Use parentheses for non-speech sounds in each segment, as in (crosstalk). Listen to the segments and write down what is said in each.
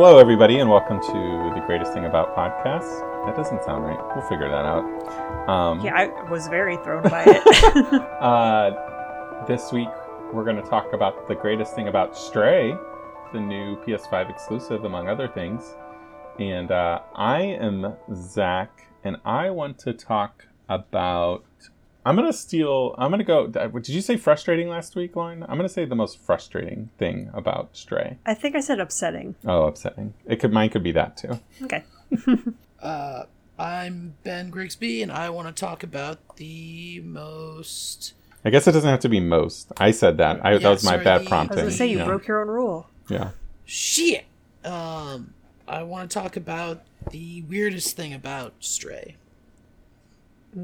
Hello, everybody, and welcome to the greatest thing about podcasts. That doesn't sound right. We'll figure that out. Um, Yeah, I was very thrown by it. (laughs) uh, this week, we're going to talk about the greatest thing about Stray, the new PS5 exclusive, among other things. And uh, I am Zach, and I want to talk about. I'm going to steal. I'm going to go. Did you say frustrating last week, Lauren? I'm going to say the most frustrating thing about Stray. I think I said upsetting. Oh, upsetting. It could. Mine could be that too. Okay. (laughs) Uh, I'm Ben Grigsby, and I want to talk about the most. I guess it doesn't have to be most. I said that. I, that Yeah, was my sorry, bad the- I prompting. I was gonna say you yeah. broke your own rule. Yeah. Shit! Um, I want to talk about the weirdest thing about Stray.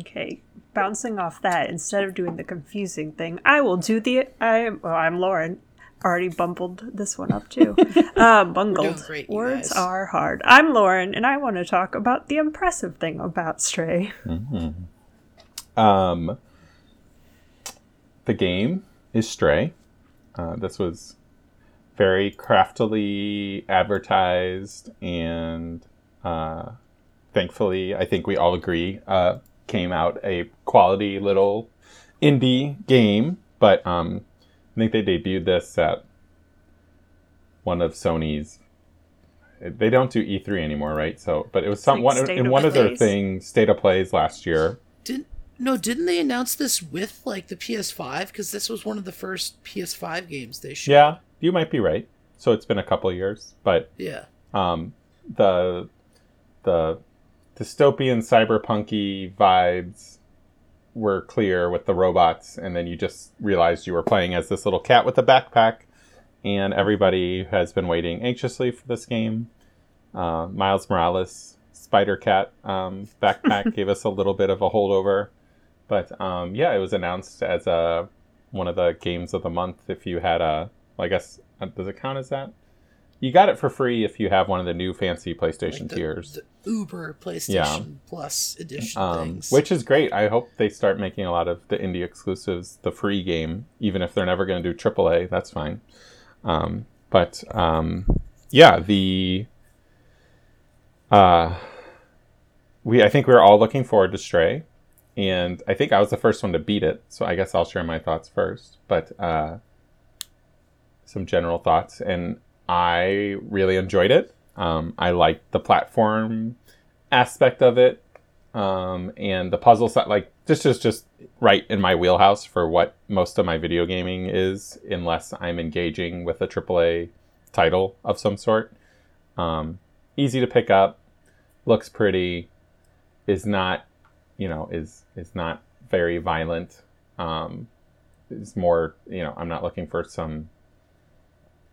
Okay. Bouncing off that, instead of doing the confusing thing, I will do the. I well, I'm Lauren. Already bumbled this one up too. (laughs) uh, bungled. great, Words guys. are hard. I'm Lauren, and I want to talk about the impressive thing about Stray. Um, the game is Stray. Uh, this was very craftily advertised, and uh, thankfully, I think we all agree, uh, came out a quality little indie game. But um, I think they debuted this at one of Sony's. They don't do E3 anymore, right? So, but it was some like one State in of one of their Plays. things, state of plays last year. Didn't no? Didn't they announce this with like the PS5? Because this was one of the first PS5 games they showed. Yeah, you might be right. So it's been a couple years, but Yeah. um, the the dystopian cyberpunky vibes were clear with the robots, and then you just realized you were playing as this little cat with a backpack, and everybody has been waiting anxiously for this game. Uh, Miles Morales Spider Cat um, (laughs) backpack gave us a little bit of a holdover, but um, yeah, it was announced as a one of the games of the month if you had a i guess uh, does it count as that? You got it for free if you have one of the new fancy PlayStation Like the, tiers. the Uber PlayStation Plus edition Um, things. which is great. I hope they start making a lot of the indie exclusives the free game, even if they're never going to do AAA. That's fine. Um, but um, yeah, the uh, we I think we were all looking forward to Stray, and I think I was the first one to beat it. So I guess I'll share my thoughts first. But uh, some general thoughts, and I really enjoyed it. Um, I liked the platform aspect of it um, and the puzzle set like this is just right in my wheelhouse for what most of my video gaming is unless i'm engaging with a aaa title of some sort um, easy to pick up looks pretty is not you know is is not very violent um, more you know i'm not looking for some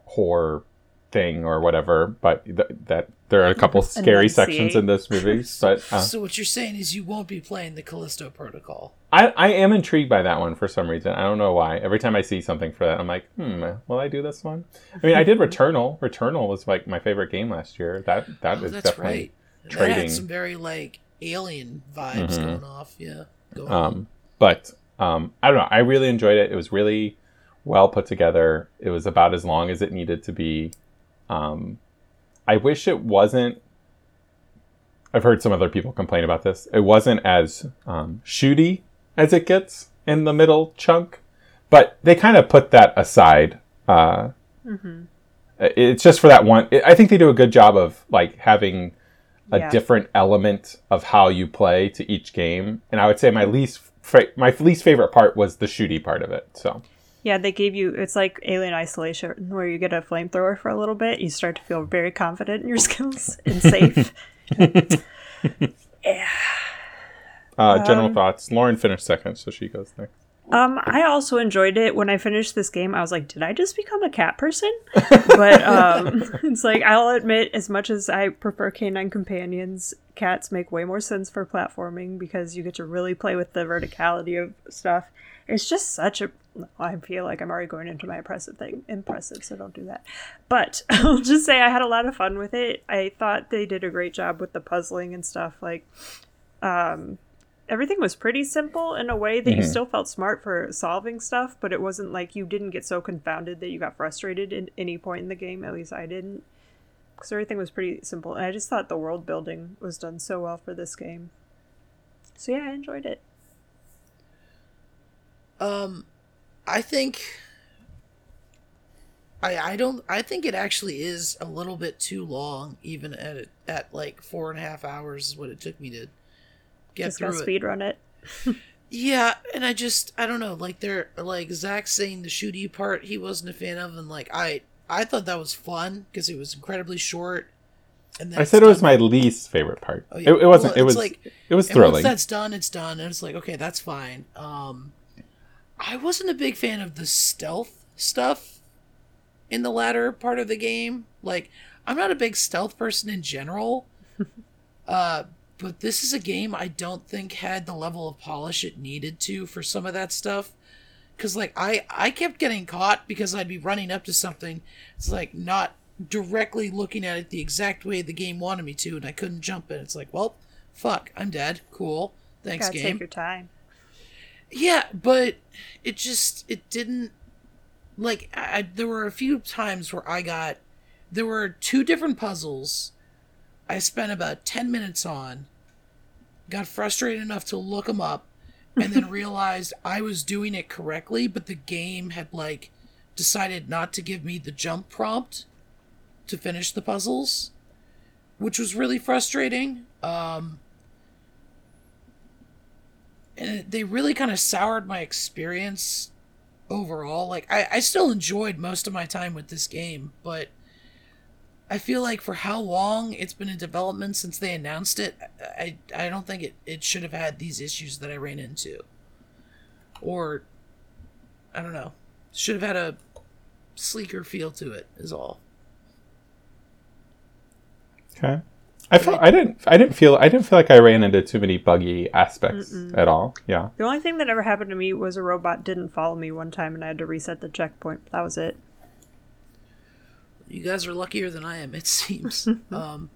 horror thing or whatever but th- that there are a couple (laughs) scary sections in this movie (laughs) but uh, so what you're saying is you won't be playing the Callisto Protocol. I, I am intrigued by that one for some reason. I don't know why. Every time I see something for that, I'm like, hmm, will I do this one? I mean, I did (laughs) Returnal. Returnal was like my favorite game last year. That that Oh, is that's definitely right. That trading. had some very like alien vibes Mhm. going off. Yeah. Go on. Um, but um, I don't know. I really enjoyed it. It was really well put together. It was about as long as it needed to be. Um, I wish it wasn't. I've heard some other people complain about this. It wasn't as um, shooty as it gets in the middle chunk, but they kind of put that aside. Uh, Mm-hmm. It's just for that one. I think they do a good job of like having a Yeah. different element of how you play to each game. And I would say my least my least favorite part was the shooty part of it. So Yeah, they gave you. It's like Alien Isolation, where you get a flamethrower for a little bit. You start to feel very confident in your (laughs) skills and safe. (laughs) uh, general Um, thoughts. Lauren finished second, so she goes next. Um, I also enjoyed it. When I finished this game, I was like, did I just become a cat person? (laughs) but um, it's like, I'll admit, as much as I prefer canine companions, cats make way more sense for platforming because you get to really play with the verticality of stuff. It's just such a. I feel like I'm already going into my impressive thing. Impressive, so don't do that. But (laughs) I'll just say I had a lot of fun with it. I thought they did a great job with the puzzling and stuff. Like, um, everything was pretty simple in a way that you Mhm. still felt smart for solving stuff, but it wasn't like you didn't get so confounded that you got frustrated at any point in the game. At least I didn't. because everything was pretty simple. And I just thought the world building was done so well for this game. So yeah, I enjoyed it. Um, I think. I I don't I think it actually is a little bit too long, even at at like four and a half hours is what it took me to get just through gotta it. speed run it. (laughs) Yeah, and I just I don't know, like they're like Zach saying the shooty part he wasn't a fan of, and like I I thought that was fun because it was incredibly short. And I said it was my least favorite part. Oh, yeah. it, it wasn't. Well, it was. like- it was and once thrilling. that's done, it's done, and it's like okay, that's fine. Um, I wasn't a big fan of the stealth stuff in the latter part of the game. Like, I'm not a big stealth person in general. (laughs) uh, but this is a game I don't think had the level of polish it needed to for some of that stuff. Cause like I I kept getting caught because I'd be running up to something. It's like not directly looking at it the exact way the game wanted me to, and I couldn't jump it. It's like, well, fuck, I'm dead. Cool. Thanks, Gotta game. take your time. Yeah, but it just it didn't like I, there were a few times where I got there were two different puzzles I spent about 10 minutes on got frustrated enough to look them up and then (laughs) realized I was doing it correctly but the game had like decided not to give me the jump prompt to finish the puzzles which was really frustrating um and they really kind of soured my experience overall. Like I, I still enjoyed most of my time with this game, but I feel like for how long it's been in development since they announced it, I I don't think it, it should have had these issues that I ran into. Or I don't know. Should have had a sleeker feel to it is all. okay. I felt. I didn't. I didn't feel. I didn't feel like I ran into too many buggy aspects at all. Yeah. The only thing that ever happened to me was a robot didn't follow me one time and I had to reset the checkpoint. That was it. You guys are luckier than I am, it seems. (laughs) um,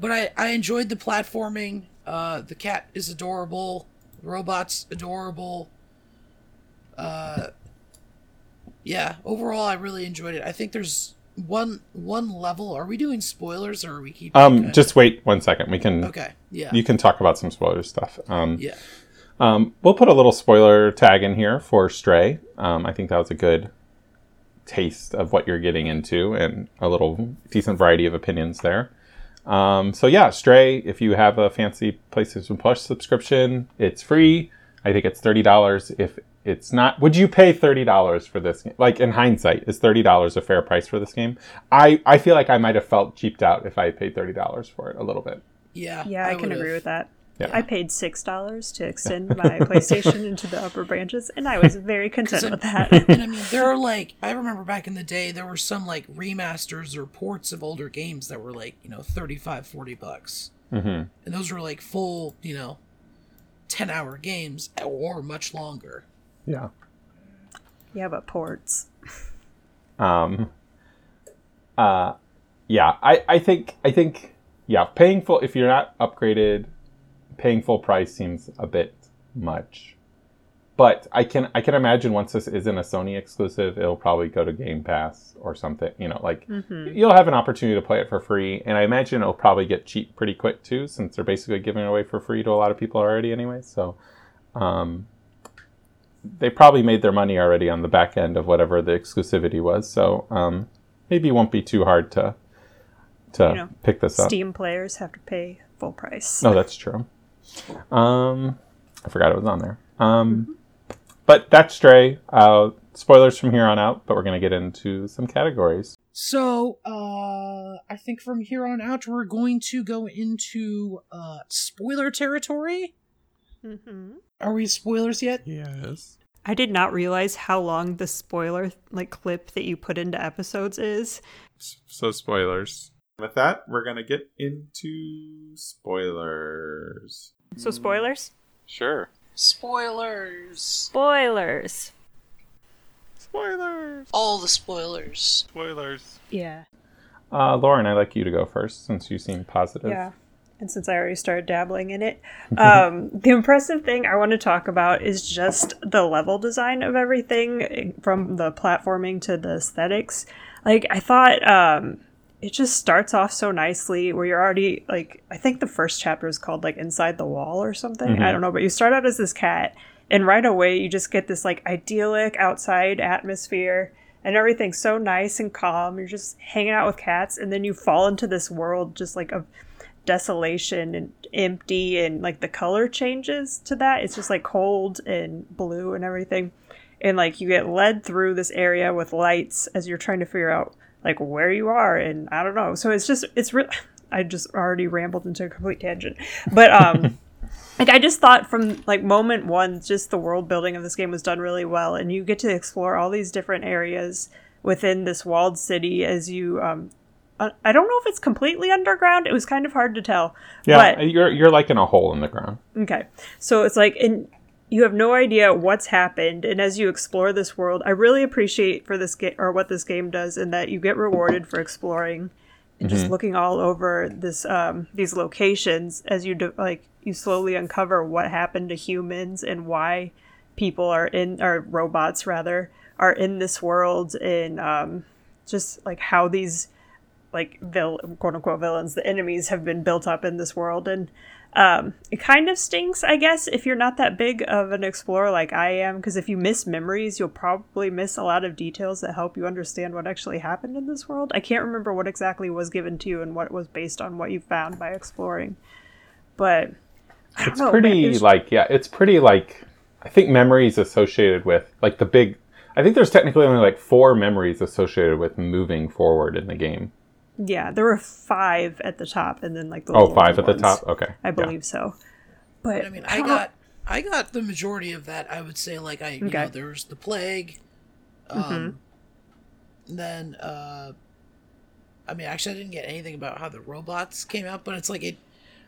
but I, I enjoyed the platforming. Uh, the cat is adorable. The robot's adorable. Uh, yeah, overall, I really enjoyed it. I think there's one one level. Are we doing spoilers or are we keeping? Um. Just wait one second. We can. okay. Yeah. You can talk about some spoiler stuff. Um. yeah. Um, we'll put a little spoiler tag in here for Stray. Um, I think that was a good taste of what you're getting into and a little decent variety of opinions there. Um, so yeah, Stray. If you have a fancy PlayStation Plus subscription, it's free. I think it's thirty dollars. If it's not, would you pay thirty dollars for this? Game? Like in hindsight, is thirty dollars a fair price for this game? I I feel like I might have felt cheaped out if I paid thirty dollars for it a little bit. Yeah. Yeah, I, can would've. agree with that. Yeah. I paid six dollars to extend (laughs) my PlayStation into the upper branches, and I was very (laughs) content with that. (laughs) and I mean, there are like I remember back in the day, there were some like remasters or ports of older games that were like you know 35 40 bucks, hmm and those were like full you know 10 hour games or much longer. Yeah. yeah, but ports. Um, uh, yeah, I, I think I think yeah, paying full if you're not upgraded, paying full price seems a bit much. But I can I can imagine once this isn't a Sony exclusive, it'll probably go to Game Pass or something. You know, like you'll have an opportunity to play it for free, and I imagine it'll probably get cheap pretty quick too, since they're basically giving it away for free to a lot of people already anyway. So, um, they probably made their money already on the back end of whatever the exclusivity was. So um, maybe it won't be too hard to to You know, pick this up. Steam players have to pay full price. No, that's true. Um, I forgot it was on there. Um, but that's Stray. Uh, spoilers from here on out, but we're gonna get into some categories. So, uh, I think from here on out, we're going to go into uh, spoiler territory. Mm-hmm. Are we spoilers yet? Yes. I did not realize how long the spoiler like clip that you put into episodes is. So spoilers. With that, we're gonna get into spoilers. So spoilers. Sure. Spoilers. Spoilers. Spoilers. All the spoilers. Spoilers. Yeah. Uh, Lauren, I'd like you to go first since you seem positive. Yeah. And since I already started dabbling in it, um, (laughs) the impressive thing I want to talk about is just the level design of everything, from the platforming to the aesthetics. Like I thought, um, it just starts off so nicely where you're already like I think the first chapter is called like Inside the Wall or something. Mm-hmm. I don't know, but you start out as this cat and right away you just get this like idyllic outside atmosphere and everything's so nice and calm. You're just hanging out with cats and then you fall into this world just like of desolation and empty and like the color changes to that. It's just like cold and blue and everything. And like you get led through this area with lights as you're trying to figure out like where you are and I don't know. So it's just it's real I just already rambled into a complete tangent. But um (laughs) like I just thought from like moment one, just the world building of this game was done really well, and you get to explore all these different areas within this walled city as you. Um, I don't know if it's completely underground. It was kind of hard to tell. Yeah, But you're you're like in a hole in the ground. Okay. So it's like and you have no idea what's happened. And as you explore this world, I really appreciate for this game or what this game does in that you get rewarded for exploring and just looking all over this um these locations as you do, like you slowly uncover what happened to humans and why people are in or robots rather are in this world and um just like how these like vil- quote unquote villains, the enemies have been built up in this world, and um, it kind of stinks, I guess, if you're not that big of an explorer like I am, because if you miss memories, you'll probably miss a lot of details that help you understand what actually happened in this world. I can't remember what exactly was given to you and what was based on what you found by exploring, but I don't It's know, man, pretty it was- like yeah, it's pretty like I think memories associated with like the big. I think there's technically only like four memories associated with moving forward in the game. Yeah, there were five at the top, and then like the Oh, little five at the top. Okay, I Yeah. believe so. But I mean, I I got I got the majority of that. I would say, like I, you Okay. know, there was the plague. Um, then, uh, I mean, actually, I didn't get anything about how the robots came out, but it's like it.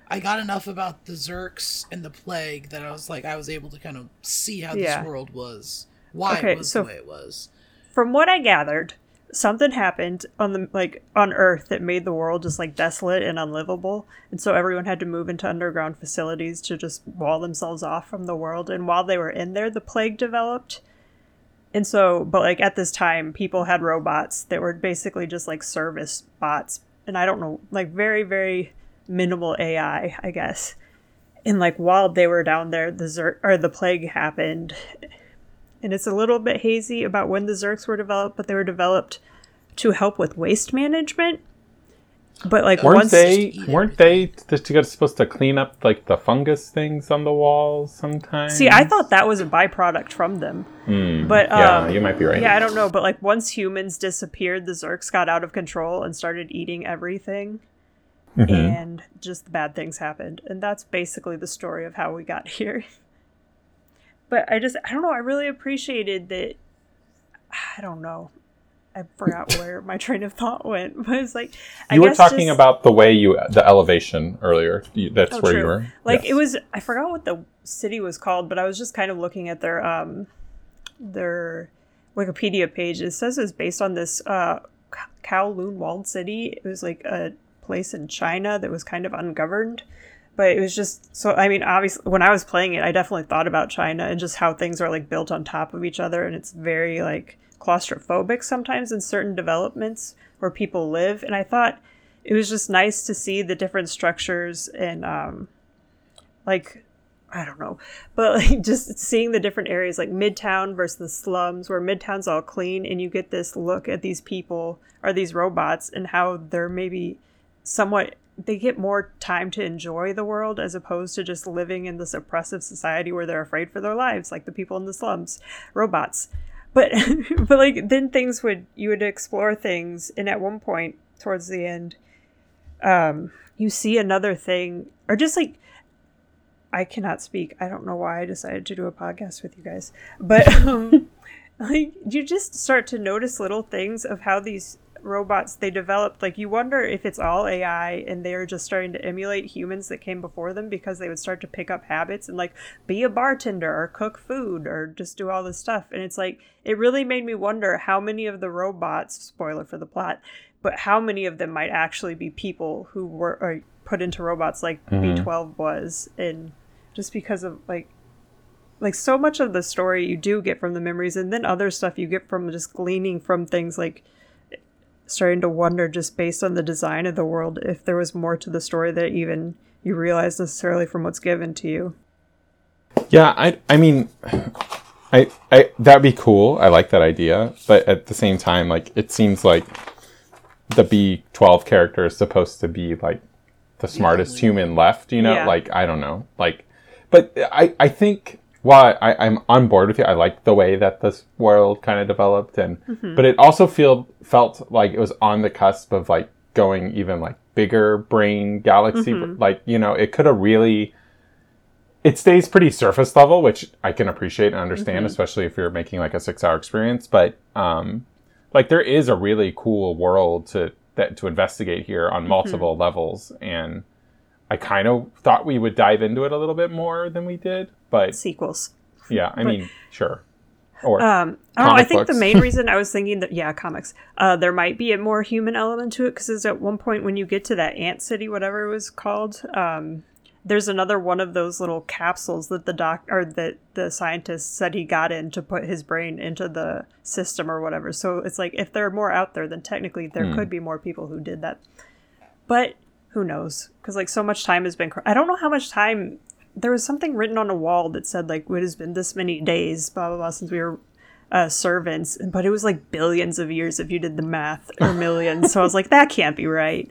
I got enough about the Zurks and the plague that I was like, I was able to kind of see how Yeah. this world was, why Okay, it was so- the way it was. from what I gathered, something happened on the like on Earth that made the world just like desolate and unlivable, and so everyone had to move into underground facilities to just wall themselves off from the world. And while they were in there, the plague developed. And so, but like at this time, people had robots that were basically just like service bots, and I don't know, like very very minimal AI, I guess. And like while they were down there, the Zer- or the plague happened, and it's a little bit hazy about when the Zurks were developed, but they were developed to help with waste management. But like Weren't once they? eat Weren't they just supposed to clean up like the fungus things on the walls sometimes? see, I thought that was a byproduct from them. Hmm. But yeah, um, you might be right. Yeah, I don't know, but like once humans disappeared, the Zurks got out of control and started eating everything, Mhm. and just bad things happened, and that's basically the story of how we got (laughs) here. But I just, I don't know, I really appreciated that. I don't know. I forgot where (laughs) my train of thought went, but it's like I you were talking just- about the way you the elevation earlier. That's Oh, where you were. like Yes. it was i forgot what the city was called but i was just kind of looking at their um their wikipedia page it says it's based on this uh kowloon walled city it was like a place in china that was kind of ungoverned but it was just so i mean obviously when i was playing it i definitely thought about china and just how things are like built on top of each other and it's very like claustrophobic sometimes in certain developments where people live and i thought it was just nice to see the different structures and um like I don't know, but like (laughs) just seeing the different areas like Midtown versus the slums, where Midtown's all clean, and you get this look at these people or these robots and how they're maybe somewhat they get more time to enjoy the world as opposed to just living in this oppressive society where they're afraid for their lives, like the people in the slums, robots. But (laughs) but like then things would you would explore things, and at one point towards the end, um, you see another thing, or just like I cannot speak. I don't know why I decided to do a podcast with you guys, but (laughs) um, like you just start to notice little things of how these robots they developed. Like you wonder if it's all AI and they're just starting to emulate humans that came before them because they would start to pick up habits and like be a bartender or cook food or just do all this stuff. And it's like it really made me wonder how many of the robots, spoiler for the plot, but how many of them might actually be people who were or put into robots like Mhm. B12 was and just because of like like so much of the story you do get from the memories and then other stuff you get from just gleaning from things like starting to wonder just based on the design of the world if there was more to the story that even you realize necessarily from what's given to you. Yeah, I I mean I I that'd be cool. I like that idea, but at the same time like it seems like the B12 character is supposed to be like the smartest human left, you know? Yeah. Like I don't know. Like but I I think while I, I'm on board with you, I like the way that this world kind of developed, and mm-hmm. but it also feel felt like it was on the cusp of like going even like bigger brain galaxy. Mm-hmm. Like you know, it could have really. It stays pretty surface level, which I can appreciate and understand, mm-hmm. especially if you're making like a six-hour experience. But um, like there is a really cool world to that to investigate here on multiple levels, and I kind of thought we would dive into it a little bit more than we did, but Sequels. yeah, I mean, sure. Or Um, I know. I think books. the main (laughs) reason I was thinking that yeah, comics. Uh, there might be a more human element to it because at one point when you get to that ant city, whatever it was called, um, there's another one of those little capsules that the doc or that the scientist said he got in to put his brain into the system or whatever. So it's like if there are more out there, then technically there Hmm. could be more people who did that. But who knows? Because like so much time has been. Cr- I don't know how much time. There was something written on a wall that said like it has been this many days, blah blah blah, since we were uh, servants, but it was like billions of years if you did the math, or (laughs) millions. so I was like, that can't be right.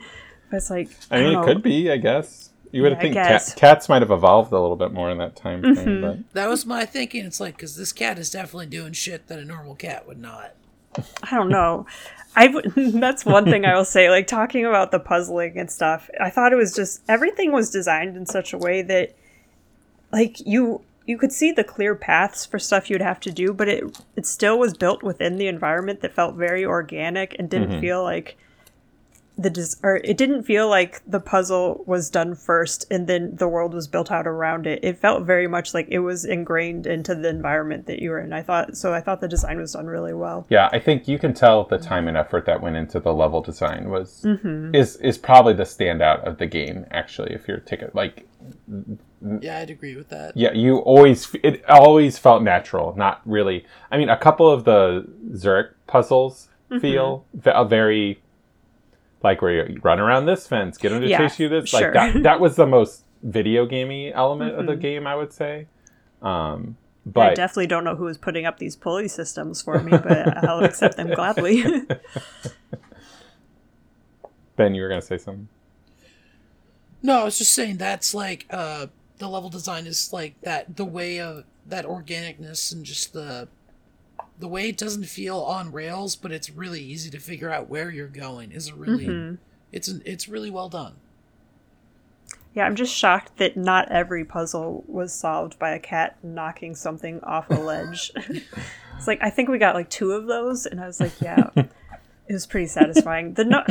But it's like I mean, don't it know. could be. I guess you would Yeah, think guess. cat, cats might have evolved a little bit more in that time frame, Mm-hmm. but That was my thinking. It's like because this cat is definitely doing shit that a normal cat would not. I don't know. I (laughs) that's one thing I will say. Like talking about the puzzling and stuff, I thought it was just everything was designed in such a way that, like you you could see the clear paths for stuff you'd have to do, but it it still was built within the environment that felt very organic and didn't mm-hmm. feel like the des- or it didn't feel like the puzzle was done first and then the world was built out around it. It felt very much like it was ingrained into the environment that you were in. I thought so. I thought the design was done really well. yeah, I think you can tell the time and effort that went into the level design was Mm-hmm. is is probably the standout of the game. Actually, if you're ticket like Yeah, I'd agree with that. yeah, you always it always felt natural, not really. I mean, a couple of the Zurich puzzles Mm-hmm. feel a very like where you run around this fence, get him to Yeah, chase you this. sure. Like that that was the most video gamey element of Mm-hmm. the game, I would say. Um, but I definitely don't know who is putting up these pulley systems for me, but I'll accept them gladly. (laughs) Ben, you were gonna say something. No, I was just saying that's like uh the level design is like that the way of that organicness and just the the way it doesn't feel on rails, but it's really easy to figure out where you're going is a really Mm-hmm. it's an, it's really well done. yeah, I'm just shocked that not every puzzle was solved by a cat knocking something off a ledge. (laughs) it's like I think we got like two of those, and I was like, yeah, it was pretty satisfying. The no-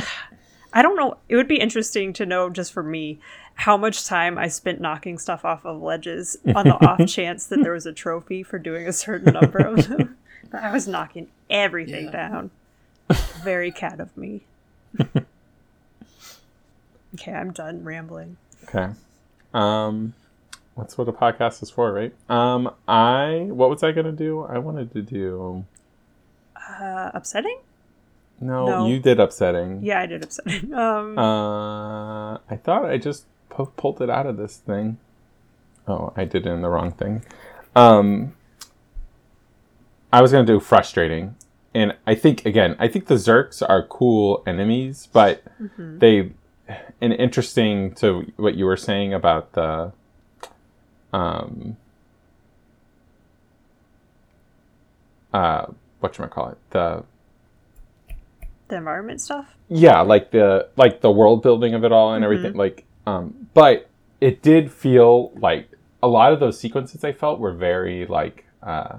I don't know. It would be interesting to know just for me how much time I spent knocking stuff off of ledges on the off (laughs) chance that there was a trophy for doing a certain number of them. I was knocking everything Yeah. down. Very cat of me. (laughs) okay, I'm done rambling. Okay. Um, that's what a podcast is for, right? Um, I what was I gonna do? I wanted to do. Uh, upsetting? No, No. you did upsetting. Yeah, I did upsetting. (laughs) Um, Uh, I thought I just pu- pulled it out of this thing. Oh, I did it in the wrong thing. Um, I was gonna do frustrating, and I think again, I think the Zurks are cool enemies, but they, and interesting to what you were saying about the, um, uh, what you call it, the the environment stuff. yeah like the like the world building of it all and everything like um but it did feel like a lot of those sequences i felt were very like uh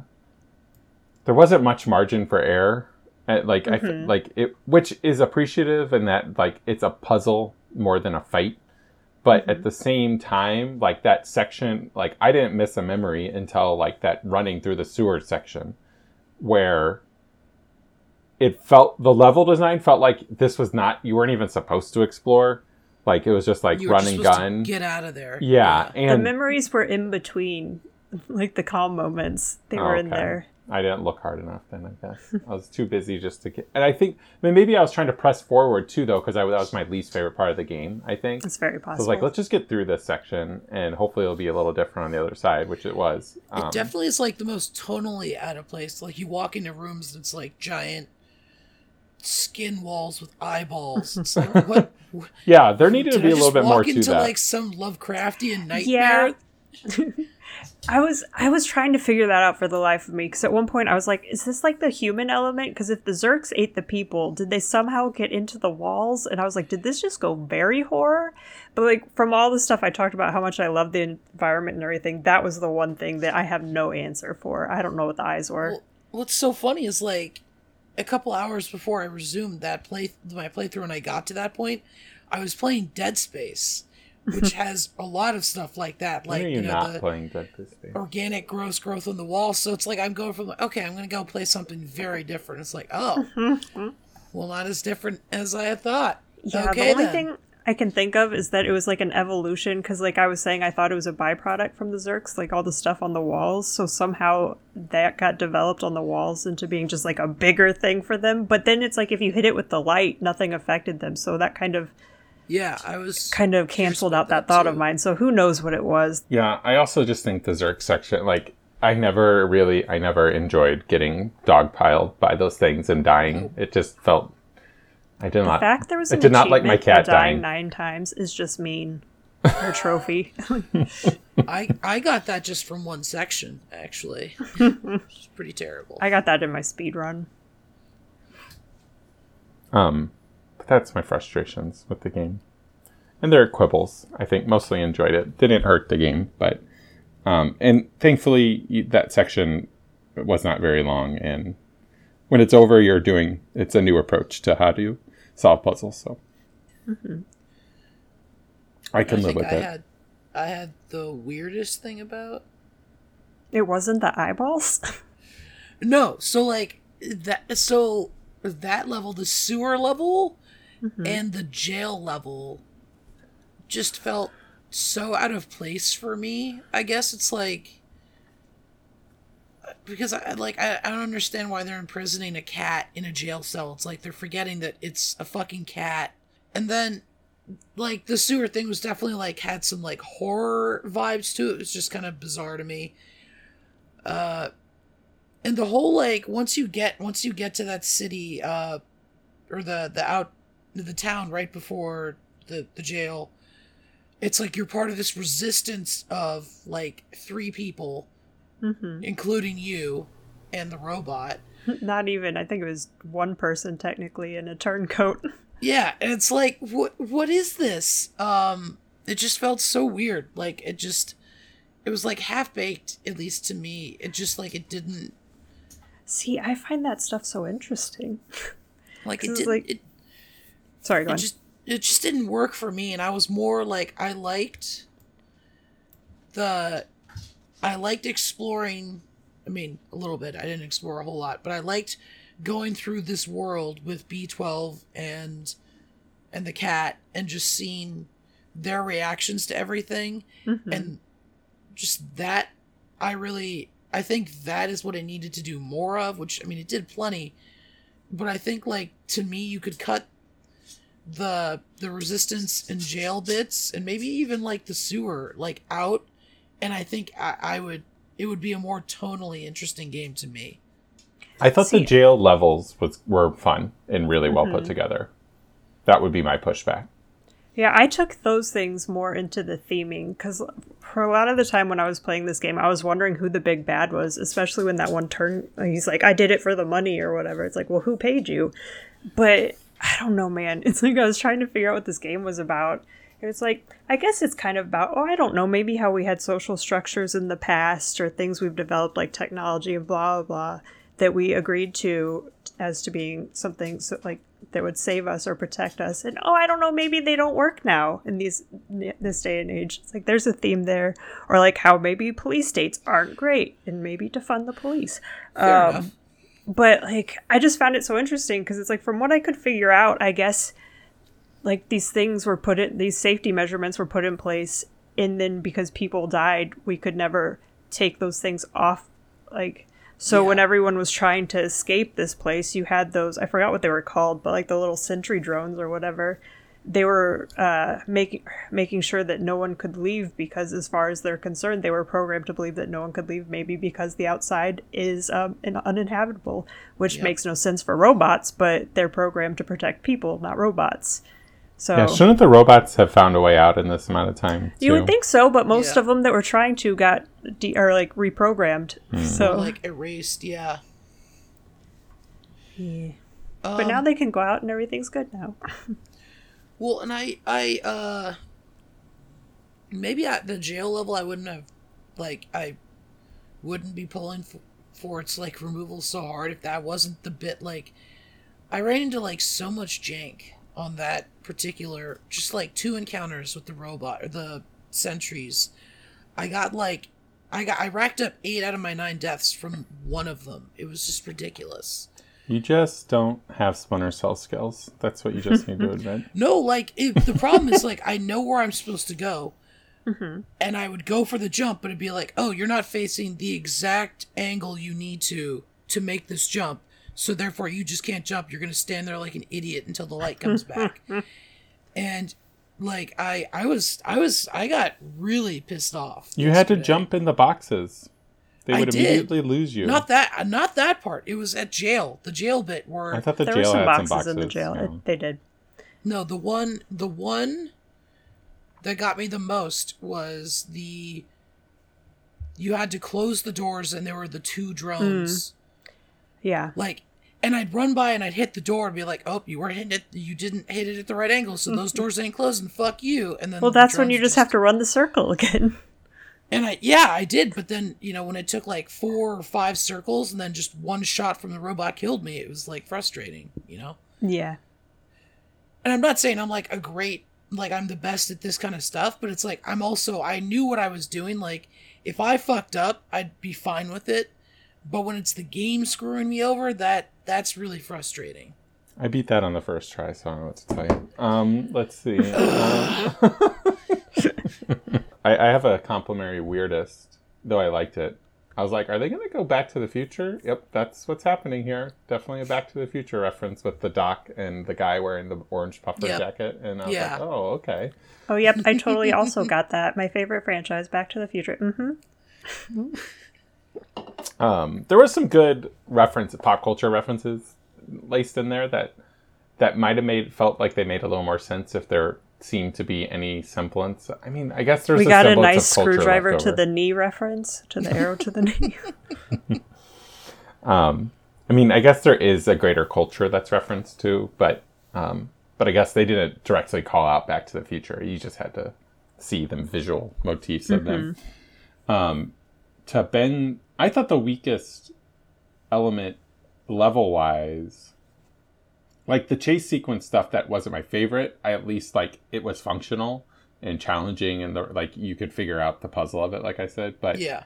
there wasn't much margin for error Uh, like i like it which is appreciative in that like it's a puzzle more than a fight but at the same time like that section like i didn't miss a memory until like that running through the sewer section where it felt the level design felt like this was not you weren't even supposed to explore like it was just like You were run just and to gun get out of there. yeah the and memories were in between, (laughs) like the calm moments. They were in Okay. there. I didn't look hard enough then, I guess. I was too busy just to get. And I think, I mean, maybe I was trying to press forward too, though, because that was my least favorite part of the game, I think. It's very So I possible. was like, let's just get through this section, and hopefully it'll be a little different on the other side, which it was. Um, It definitely is like the most tonally out of place. Like you walk into rooms and it's like giant skin walls with eyeballs. It's like what? (laughs) what- yeah, there needed to be a little bit more walk to into that. like some Lovecraftian nightmare? Yeah. (laughs) I was I was trying to figure that out for the life of me because at one point I was like, is this like the human element? Because if the Zurks ate the people, did they somehow get into the walls? And I was like, did this just go very horror? But like from all the stuff I talked about, how much I love the environment and everything, that was the one thing that I have no answer for. I don't know what the eyes were. Well, what's so funny is like a couple hours before I resumed that play my playthrough and I got to that point, I was playing Dead Space, which (laughs) has a lot of stuff like that. Why Like are you you know not the playing Dead Space? organic gross growth on the wall. So it's like I'm going from like, okay, I'm gonna go play something very different. It's like, oh mm-hmm. well not as different as I had thought. Yeah, okay the only then. thing I can think of is that it was like an evolution because, like I was saying, I thought it was a byproduct from the Zurks, like all the stuff on the walls. So somehow that got developed on the walls into being just like a bigger thing for them. But then it's like if you hit it with the light, nothing affected them. So that kind of Yeah, I was kind of canceled out that that thought of mine. So who knows what it was? Yeah, I also just think the Zurk section, like, I never really, I never enjoyed getting dogpiled by those things and dying. It just felt, I did The not. fact there was I did not like my cat dying dying. nine times is just mean. (laughs) Her trophy. I I got that just from one section actually. (laughs) it's pretty terrible. I got that in my speed run. Um, but that's my frustrations with the game, and there are quibbles. I think mostly enjoyed it. Didn't hurt the game, but um, and thankfully that section was not very long. And when it's over, you're doing it's a new approach to how to solve puzzles. So I can I live think with I it. had I had the weirdest thing about It wasn't the eyeballs. (laughs) No, so like that so that level, the sewer level and the jail level just felt so out of place for me. I guess it's like because I like I, I don't understand why they're imprisoning a cat in a jail cell. It's like they're forgetting that it's a fucking cat. And then like the sewer thing was definitely like had some like horror vibes to it. It was just kind of bizarre to me. Uh and the whole like once you get once you get to that city uh or the the out the town right before the the jail it's like you're part of this resistance of like three people hmm including you and the robot (laughs) Not even. I think it was one person technically in a turncoat. (laughs) yeah and it's like what what is this um it just felt so weird like it just it was like half baked at least to me it just like it didn't See, I find that stuff so interesting. like (laughs) it didn't like- it, Sorry, go it just it just didn't work for me and i was more like i liked the i liked exploring i mean a little bit i didn't explore a whole lot but i liked going through this world with b12 and and the cat and just seeing their reactions to everything Mhm. and just that i really i think that is what i needed to do more of which i mean it did plenty but i think like to me you could cut the the resistance and jail bits and maybe even like the sewer like out and i think i, I would it would be a more tonally interesting game to me I thought See- the jail levels was were fun and really well put Mhm. together. That would be my pushback. Yeah, I took those things more into the theming because for a lot of the time when I was playing this game, I was wondering who the big bad was, especially when that one turn, he's like, I did it for the money or whatever. It's like, well, who paid you? But I don't know, man. It's like I was trying to figure out what this game was about. It was like, I guess it's kind of about, oh, I don't know, maybe how we had social structures in the past or things we've developed like technology and blah, blah, blah, that we agreed to as to being something so, like that would save us or protect us. And oh, I don't know, maybe they don't work now in these this day and age. It's like there's a theme there, or like how maybe police states aren't great, and maybe to fund the police. Um. But like I just found it so interesting because it's like from what I could figure out, I guess like these things were put in these safety measurements were put in place and then because people died, we could never take those things off like So when everyone was trying to escape this place, you had those I forgot what they were called, but like the little sentry drones or whatever. They were uh, making making sure that no one could leave because, as far as they're concerned, they were programmed to believe that no one could leave. Maybe because the outside is um, in- uninhabitable, which Yep. makes no sense for robots. But they're programmed to protect people, not robots. So Yeah, shouldn't the robots have found a way out in this amount of time? you would think so, but most Yeah. of them that were trying to got de- or like reprogrammed. So, Or, like erased. Yeah. yeah. Um, but now they can go out and everything's good now. (laughs) Well, and I, I, uh, maybe at the jail level, I wouldn't have, like, I wouldn't be pulling for, for its, like, removal so hard if that wasn't the bit, like, I ran into, like, so much jank on that particular, just, like, two encounters with the robot, or the sentries. I got, like, I got, I racked up eight out of my nine deaths from one of them. It was just ridiculous. You just don't have Splinter Cell skills. That's what you just need to (laughs) admit. No, like it, the problem is like I know where I'm supposed to go, (laughs) mm-hmm. and I would go for the jump, but it'd be like, oh, you're not facing the exact angle you need to to make this jump, so therefore you just can't jump. You're gonna stand there like an idiot until the light comes back, (laughs) and like I I was I was I got really pissed off. You had to jump in the boxes. They I would did. immediately lose you. Not that not that part. It was at jail. The jail bit where I thought the there were some had boxes, some boxes in the jail. yeah. It- they did. No, the one the one that got me the most was the you had to close the doors and there were the two drones. Hmm. Yeah. Like and I'd run by and I'd hit the door and be like, "Oh, you weren't hitting it. You didn't hit it at the right angle, so those (laughs) doors ain't closing. Fuck you." And then Well, the that's when drones you just have to run the circle (laughs) again. And I yeah, I did, but then you know when it took like four or five circles and then just one shot from the robot killed me, it was like frustrating, you know. yeah. and I'm not saying I'm like a great like I'm the best at this kind of stuff, but it's like I'm also I knew what I was doing. Like if I fucked up, I'd be fine with it. But when it's the game screwing me over, that that's really frustrating. I beat that on the first try, so I don't know what to tell you. Um, let's see. (sighs) (laughs) (laughs) I, I have a complimentary weirdest, though I liked it. I was like, are they going to go Back to the Future? Yep, that's what's happening here. Definitely a Back to the Future reference with the doc and the guy wearing the orange puffer Yep. jacket. And I was Yeah. like, oh, okay. Oh, yep. I totally (laughs) also got that. My favorite franchise, Back to the Future. hmm Um, there was some good reference, pop culture references laced in there that that might have made felt like they made a little more sense if there seemed to be any semblance. I mean, I guess there's We a got a nice screwdriver to the knee reference, to the arrow to the knee. (laughs) Um, I mean, I guess there is a greater culture that's referenced to, but um, but I guess they didn't directly call out Back to the Future. You just had to see them visual motifs of them. Um, to Ben, I thought the weakest element level wise, like the chase sequence stuff, that wasn't my favorite. I at least like it was functional and challenging, and the, like you could figure out the puzzle of it, like I said. But Yeah.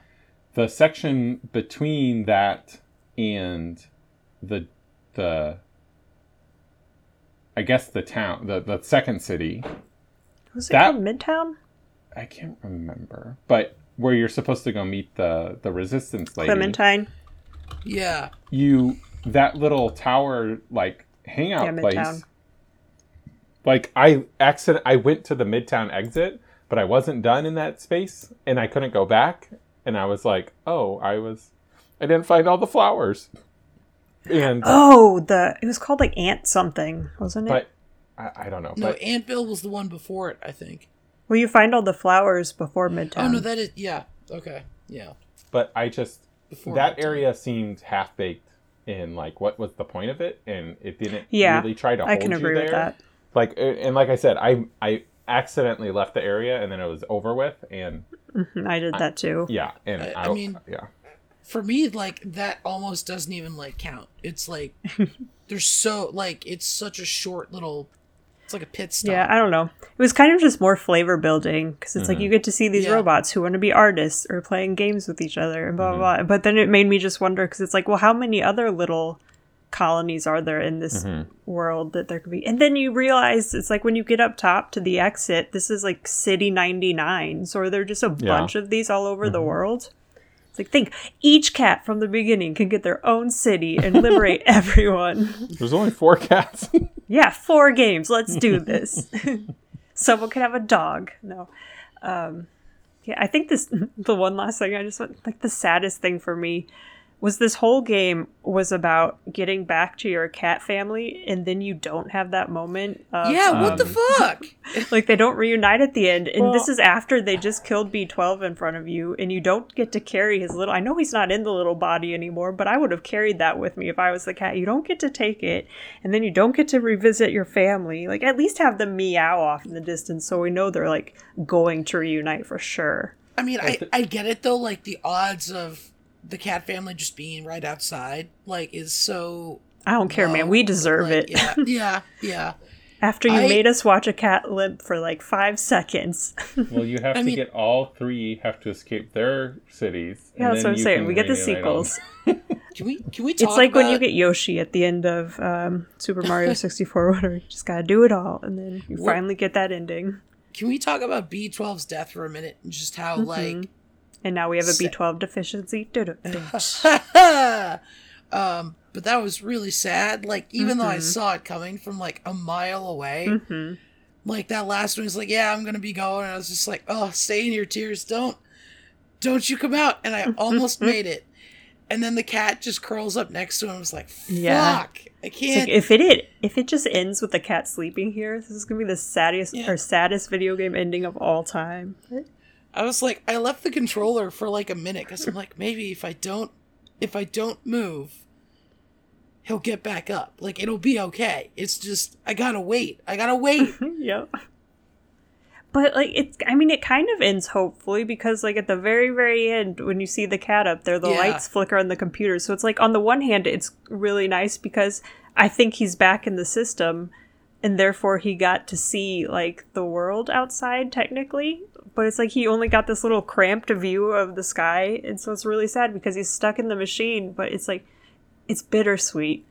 the section between that and the the I guess the town the the second city Was it That- Midtown? I can't remember but where you're supposed to go meet the the resistance lady Clementine? Yeah. you that little tower like hangout Yeah, place like I accident I went to the midtown exit but I wasn't done in that space and I couldn't go back and I was like oh I was I didn't find all the flowers and Oh, the it was called like Ant something, wasn't it? but I, I don't know. No, but Antvil was the one before it, I think. well, you find all the flowers before Midtown. Oh no, that is yeah. Okay. Yeah. but I just Before that Midtown. area seemed half baked in like what was the point of it, and it didn't Yeah, really try to hold I hold can you agree there. with that. Like and like I said, I I accidentally left the area and then it was over with, and Mhm, I did that too. yeah, and I- I, I mean- yeah, For me, like that almost doesn't even like count. It's like (laughs) there's so like it's such a short little. It's like a pit stop. Yeah, I don't know. It was kind of just more flavor building because it's like you get to see these Yeah. robots who want to be artists or playing games with each other and blah Mm-hmm. blah blah. But then it made me just wonder because it's like, well, how many other little colonies are there in this Mm-hmm. world that there could be? And then you realize it's like when you get up top to the exit, this is like City 99. So are there just a Yeah. bunch of these all over Mm-hmm. the world? It's like think each cat from the beginning can get their own city and liberate (laughs) everyone. There's only four cats. (laughs) Yeah, four games. Let's do (laughs) this. Someone can have a dog. No. Um, yeah, I think this the one last thing I just want like the saddest thing for me was this whole game was about getting back to your cat family and then you don't have that moment of, yeah, what the um, fuck? (laughs) like they don't reunite at the end and Well- this is after they just killed b12 in front of you and you don't get to carry his little i know he's not in the little body anymore but i would have carried that with me if i was the cat you don't get to take it and then you don't get to revisit your family like at least have them meow off in the distance so we know they're like going to reunite for sure I mean, I, I get it though. Like the odds of the cat family just being right outside, like, is so. i don't care man we deserve Like, it Yeah, (laughs) yeah, yeah. after you I- made us watch a cat limp for like five seconds (laughs) well, you have I to mean- get all three have to escape their cities. yeah and that's then what i'm you saying we get the sequels (laughs) Can we can we talk? It's like when you get Yoshi at the end of um, Super Mario 64 or whatever. You just gotta do it all, and then you What- finally get that ending. Can we talk about B12's death for a minute and just how like And now we have a Sa- B12 deficiency. (laughs) Um but that was really sad. Like even though I Mm-hmm. saw it coming from like a mile away, Mhm. like that last one was like, Yeah, I'm gonna be going and I was just like, Oh, stay in your tears, don't don't you come out and I (laughs) almost made it. And then the cat just curls up next to him and was like, Fuck. Yeah. I can't like if it, it if it just ends with the cat sleeping here, this is gonna be the saddest Yeah. or saddest video game ending of all time. I was like, I left the controller for like a minute because I'm like, maybe if I don't, if I don't move, he'll get back up. Like it'll be okay. It's just I gotta wait. I gotta wait. (laughs) yep. But like it's I mean it kind of ends hopefully because like at the very very end when you see the cat up there the Yeah. lights flicker on the computer so it's like on the one hand it's really nice because I think he's back in the system and therefore he got to see like the world outside technically but it's like he only got this little cramped view of the sky and so it's really sad because he's stuck in the machine but it's like it's bittersweet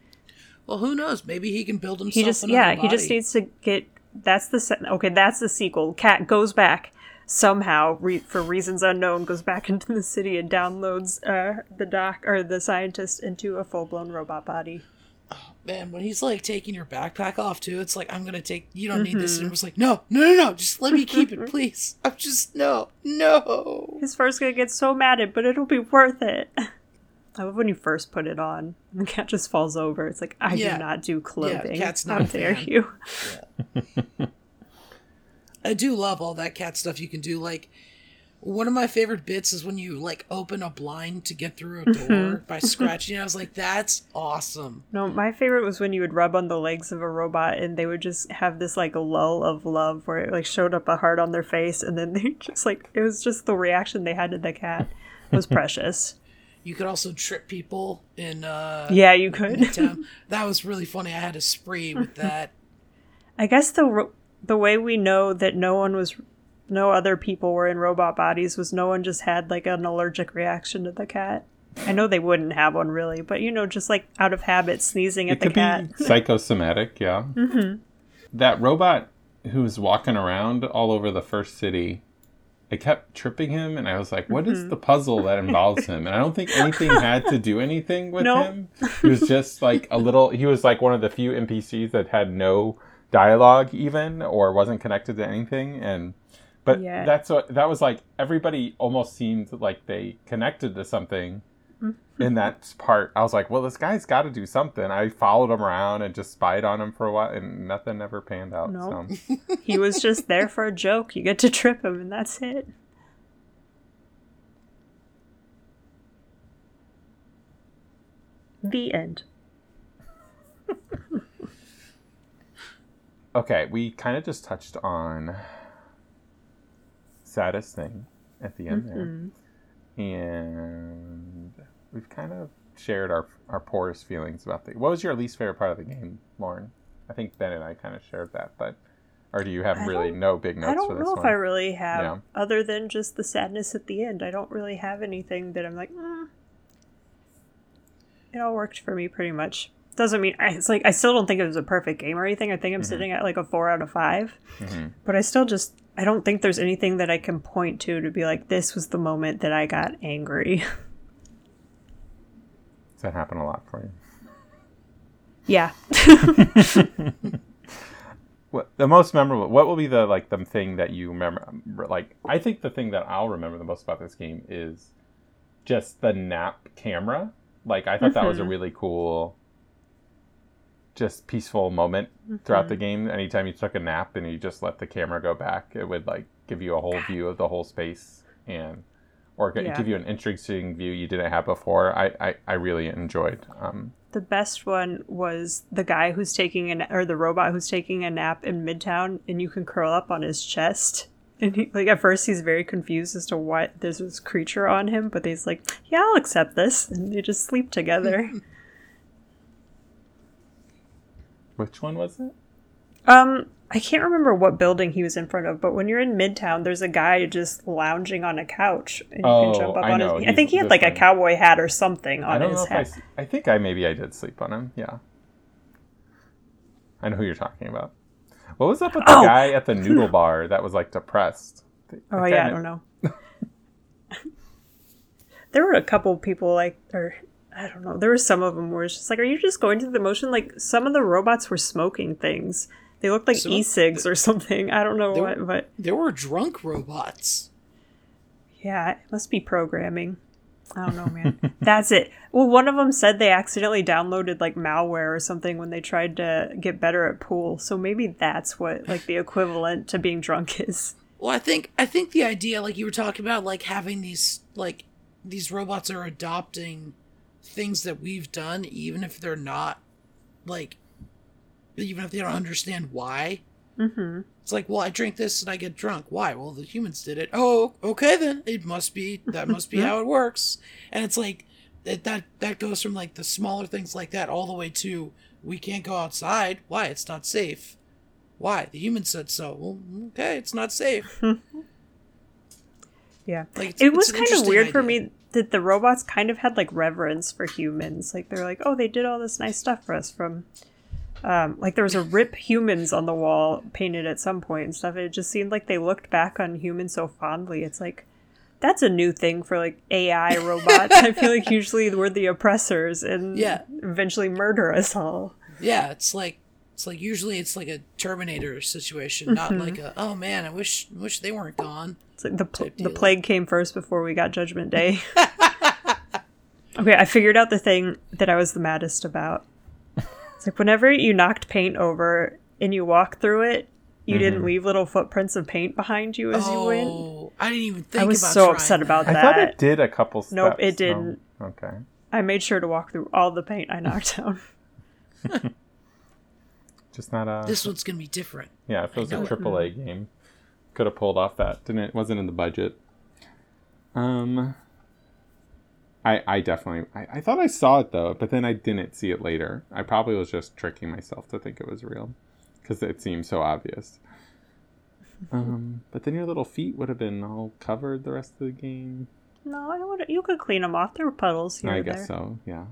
well, who knows? Maybe he can build himself. he just another yeah he just needs to get that's the se- okay that's the sequel cat goes back somehow re- for reasons unknown goes back (laughs) into the city and downloads uh, the doc or the scientist into a full-blown robot body Man, when he's like taking your backpack off too, it's like I'm gonna take. You don't need this. And it mm-hmm. was like, no, no, no, no. Just let me keep it, (laughs) please. I'm just no, no. his first gonna get so mad at but it'll be worth it I love when you first put it on the cat just falls over. It's like I Yeah. do not do clothing. cat's How not a dare fan. you? (laughs) I do love all that cat stuff you can do. Like, one of my favorite bits is when you like open a blind to get through a door Mm-hmm. by (laughs) scratching. it. I was like, that's awesome. No, my favorite was when you would rub on the legs of a robot and they would just have this like lull of love where it like showed up a heart on their face and then (laughs) they just like it was just the reaction they had to the cat It was (laughs) precious. You could also trip people in uh yeah, you could. That was really funny. I had a spree with that. I guess the ro- the way we know that no one was no other people were in robot bodies was no one just had like an allergic reaction to the cat. I know they wouldn't have one really, but you know, just like out of habit, sneezing at It the could cat. be (laughs) psychosomatic, yeah. Mm-hmm. That robot who was walking around all over the first city, I kept tripping him, and I was like, "What is Mm-hmm. the puzzle that involves him?" And I don't think anything had to do anything with No. him. He was just like a little. He was like one of the few NPCs that had no dialogue, even, or wasn't connected to anything, and. But Yeah. that's what that was like. Everybody almost seemed like they connected to something, Mm-hmm. in that part, I was like, well, this guy's got to do something. I followed him around and just spied on him for a while, and nothing ever panned out. No. So. (laughs) he was just there for a joke. You get to trip him and that's it. The end. (laughs) Okay, we kind of just touched on saddest thing at the end there, and we've kind of shared our our poorest feelings about the. What was your least favorite part of the game, Lauren? I think Ben and I kind of shared that, but or do you have I really no big notes I don't know one? if I really have, Yeah. other than just the sadness at the end. I don't really have anything that I'm like, mm. it all worked for me pretty much. Doesn't mean I, it's like I still don't think it was a perfect game or anything. I think I'm sitting at like a four out of 5 Mhm. but I still just I don't think there's anything that I can point to to be like this was the moment that I got angry. (laughs) Does that happen a lot for you? Yeah. (laughs) What the most memorable? What will be the like the thing that you remember? Like, I think the thing that I'll remember the most about this game is just the nap camera. Like, I thought that was a mm-hmm. really cool, just peaceful moment throughout the game. Anytime you took a nap and you just let the camera go back, it would like give you a whole view of the whole space and or Yeah. give you an interesting view you didn't have before. I I, I really enjoyed. Um, The best one was the guy who's taking an or the robot who's taking a nap in Midtown, and you can curl up on his chest. (laughs) And he, like at first, he's very confused as to why there's this creature on him, but he's like, "Yeah, I'll accept this," and they just sleep together. (laughs) which one was it? um, I can't remember what building he was in front of, but when you're in Midtown, there's a guy just lounging on a couch, and you Oh, can jump up I on know. his. I think he had like a cowboy hat or something on his head. I, I think I maybe I did sleep on him. Yeah. I know who you're talking about. What was up with the Oh! guy at the noodle (laughs) bar that was like depressed? Oh yeah, I don't know. (laughs) there were a couple people like, or I don't know. There were some of them where it's just like, are you just going through the motion? Like some of the robots were smoking things. They looked like Some- e-cigs or something. I don't know There- what, but There were drunk robots. yeah, it must be programming. I don't know, man. (laughs) That's it. Well, one of them said they accidentally downloaded like malware or something when they tried to get better at pool. So maybe that's what like the equivalent to being drunk is. Well, I think I think the idea, like you were talking about, like having these like these robots are adopting things that we've done, even if they're not like, even if they don't understand why. Mm-hmm. It's like, well, I drink this and I get drunk. Why? Well, the humans did it. Oh, okay then. It must be that must be (laughs) how it works. And it's like that that that goes from like the smaller things like that all the way to we can't go outside. Why? It's not safe. Why? The humans said so. Well, okay, it's not safe. (laughs) Yeah. Like it's- it was kind of weird for me that the robots kind of had like reverence for humans. Like they're like, oh, they did all this nice stuff for us from. Um, like there was a rip humans on the wall painted at some point and stuff. It just seemed like they looked back on humans so fondly. It's like that's a new thing for like AI robots. I feel like (laughs) usually we're the oppressors and Yeah. eventually murder us all. Yeah, it's like it's like usually it's like a Terminator situation, not Mm-hmm. like a oh man, I wish wish they weren't gone. It's like the Type the plague came first before we got Judgment Day. (laughs) okay, I figured out the thing that I was the maddest about. It's like whenever you knocked paint over and you walk through it, you didn't leave little footprints of paint behind you as you went. Oh, I didn't even think I was about so trying upset about that. I thought it did a couple steps. Nope, it didn't. Okay. I made sure to walk through all the paint I knocked (laughs) down. (laughs) Just not a. This one's gonna be different. yeah, if it was a triple A game, could have pulled off that. Didn't it? Wasn't in the budget. Um. I, I definitely I, I thought I saw it though, but then I didn't see it later. I probably was just tricking myself to think it was real because it seemed so obvious. (laughs) Um, but then your little feet would have been all covered the rest of the game. No, I don't want to, you could clean them off. There were puddles here I guess there. so. Yeah.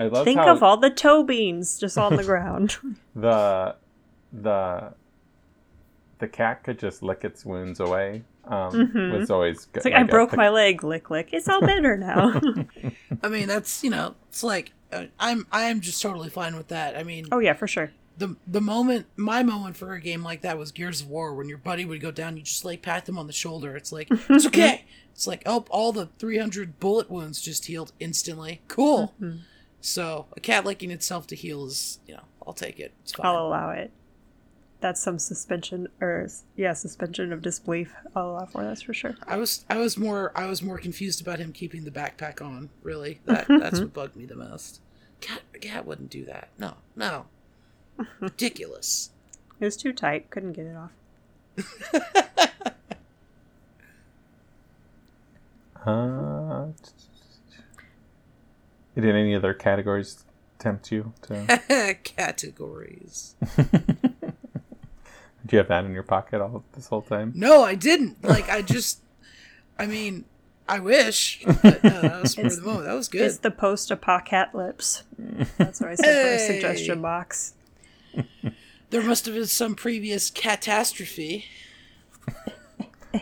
I love Think how of all the toe beans just on the ground. (laughs) (laughs) the the the cat could just lick its wounds away. Um, was always good. Mm-hmm. It's like, I broke my leg, lick lick. It's all better now. (laughs) I mean, that's you know, it's like uh, I'm I am just totally fine with that. I mean, oh yeah, for sure. the the moment my moment for a game like that was Gears of War when your buddy would go down, you just like pat them on the shoulder. It's like it's okay. It's like oh, all the 300 bullet wounds just healed instantly. Cool. So a cat licking itself to heal is you know I'll take it. It's fine. I'll allow it. That's some suspension, or yeah, suspension of disbelief. I'll allow for that's for sure. I was I was more I was more confused about him keeping the backpack on. Really, that (laughs) that's what bugged me the most. Cat cat wouldn't do that. No, no, (laughs) ridiculous. It was too tight. Couldn't get it off. (laughs) Uh, did any other categories tempt you to? (laughs) Categories. (laughs) Do you have that in your pocket all this whole time? No, I didn't. Like I just, I mean, I wish. But no, that was for the moment. Oh, that was good. It's the post-apocalypse. That's what I said for a suggestion box. There must have been some previous catastrophe. (laughs)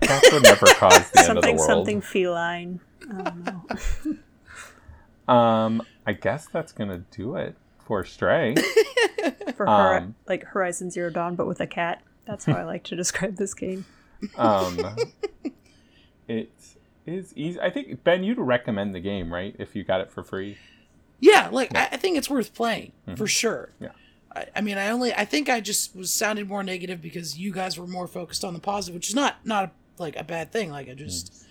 Cats would never cause the end of the Something, world. something feline. I don't know. Um, I guess that's gonna do it for Stray. (laughs) For her, Um, like Horizon Zero Dawn, but with a cat. That's how I like to (laughs) describe this game. Um, (laughs) it is easy. I think Ben, you'd recommend the game, right? If you got it for free. Yeah, like I, I think it's worth playing for sure. Mm-hmm. Yeah. I, I mean, I only I think I just was sounded more negative because you guys were more focused on the positive, which is not not like a bad thing. Like I just Mm.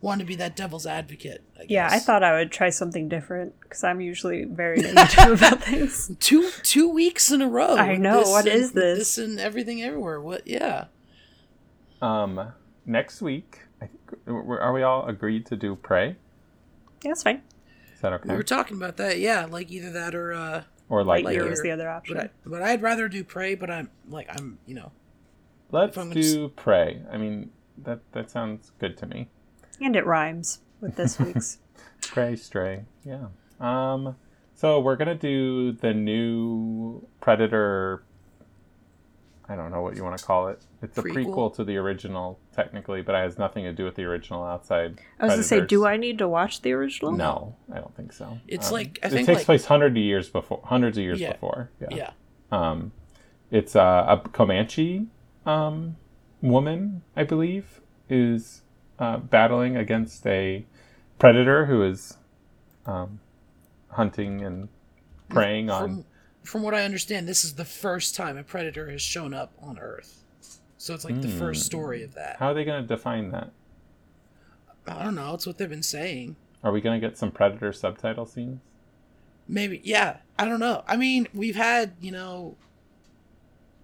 Wanted to be that devil's advocate. I Yeah, I thought I would try something different because I'm usually very negative (laughs) about things. two two weeks in a row. I know, this what and- is this? This and everything everywhere. What? Yeah. Um, next week, I think, are we all agreed to do Prey? Yeah, that's fine. Is that okay? We were talking about that. Yeah, like either that or uh. or Lightyear Lightyear? was the other option. But I but I'd rather do Prey. But I'm like I'm you know Let's if I'm gonna do Prey. I mean, that that sounds good to me. And it rhymes with this (laughs) week's. Prey, Stray, yeah. Um, so we're gonna do the new Predator. I don't know what you want to call it. It's a Prequel? prequel to the original, technically, but it has nothing to do with the original outside. I was gonna say, do I need to watch the original? No, I don't think so. It's Um, like- I it think, takes like- place hundreds of years before, hundreds of years Yeah. before. Yeah. yeah. Um, it's uh, a Comanche um, woman, I believe, is uh, battling against a predator who is um, hunting and preying on. From from what I understand, this is the first time a predator has shown up on Earth. So it's like the first story of that. How are they going to define that? I don't know. It's what they've been saying. Are we going to get some predator subtitle scenes? Maybe, yeah. I don't know. I mean, we've had you know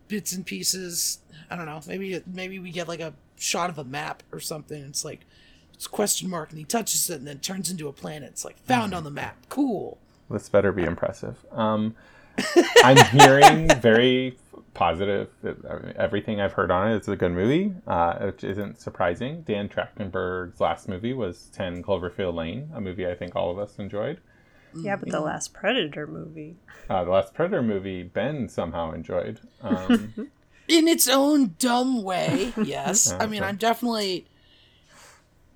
bits and pieces. I don't know. Maybe maybe we get like a shot of a map or something. It's like it's a question mark, and he touches it, and then turns into a planet. It's like found on the map. Cool. This better be impressive. Um, (laughs) I'm hearing very positive. Everything I've heard on it is a good movie, uh, which isn't surprising. Dan Trachtenberg's last movie was 10 Cloverfield Lane, a movie I think all of us enjoyed. Yeah, but the last Predator movie. Uh, the last Predator movie, Ben somehow enjoyed. Um, (laughs) in its own dumb way (laughs) yes i mean i'm definitely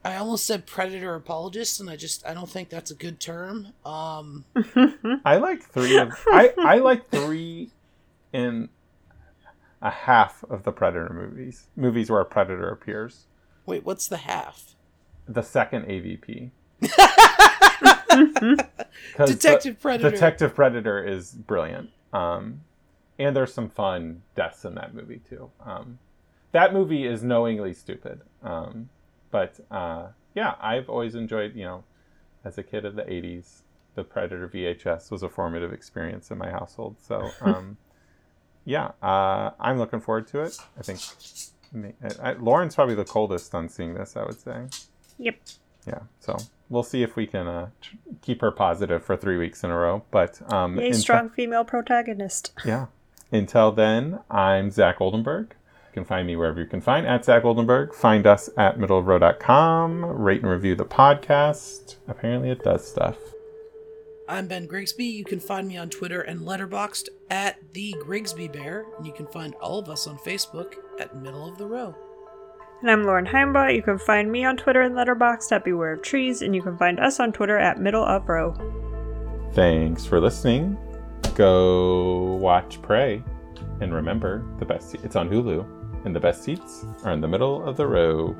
i almost said predator apologist and i just i don't think that's a good term um (laughs) I like three of I, I like three in a half of the Predator movies. Movies where a Predator appears. wait what's the half The second AVP. (laughs) 'Cause the- detective predator Detective Predator is brilliant. Um, and there's some fun deaths in that movie too. Um, that movie is knowingly stupid. Um, but uh, yeah, I've always enjoyed, you know, as a kid of the 80s, the Predator VHS was a formative experience in my household. So (laughs) um, yeah, uh, I'm looking forward to it. I think I, I, Lauren's probably the coldest on seeing this, I would say Yep. yeah so we'll see if we can uh, tr- keep her positive for three weeks in a row but um Yay, until- strong female protagonist. yeah until then i'm zach oldenburg. You can find me wherever you can find at zach oldenburg. Find us at middleofrow.com rate and review the podcast. Apparently it does stuff. I'm ben grigsby. You can find me on twitter and Letterboxd at the grigsby bear. And you can find all of us on facebook at middle of the row. And I'm Lauren Heimbach. You can find me on Twitter and Letterboxd at Beware of Trees, and you can find us on Twitter at Middle of Row. thanks for listening go watch prey and remember the best it's on hulu and the best seats are in the middle of the row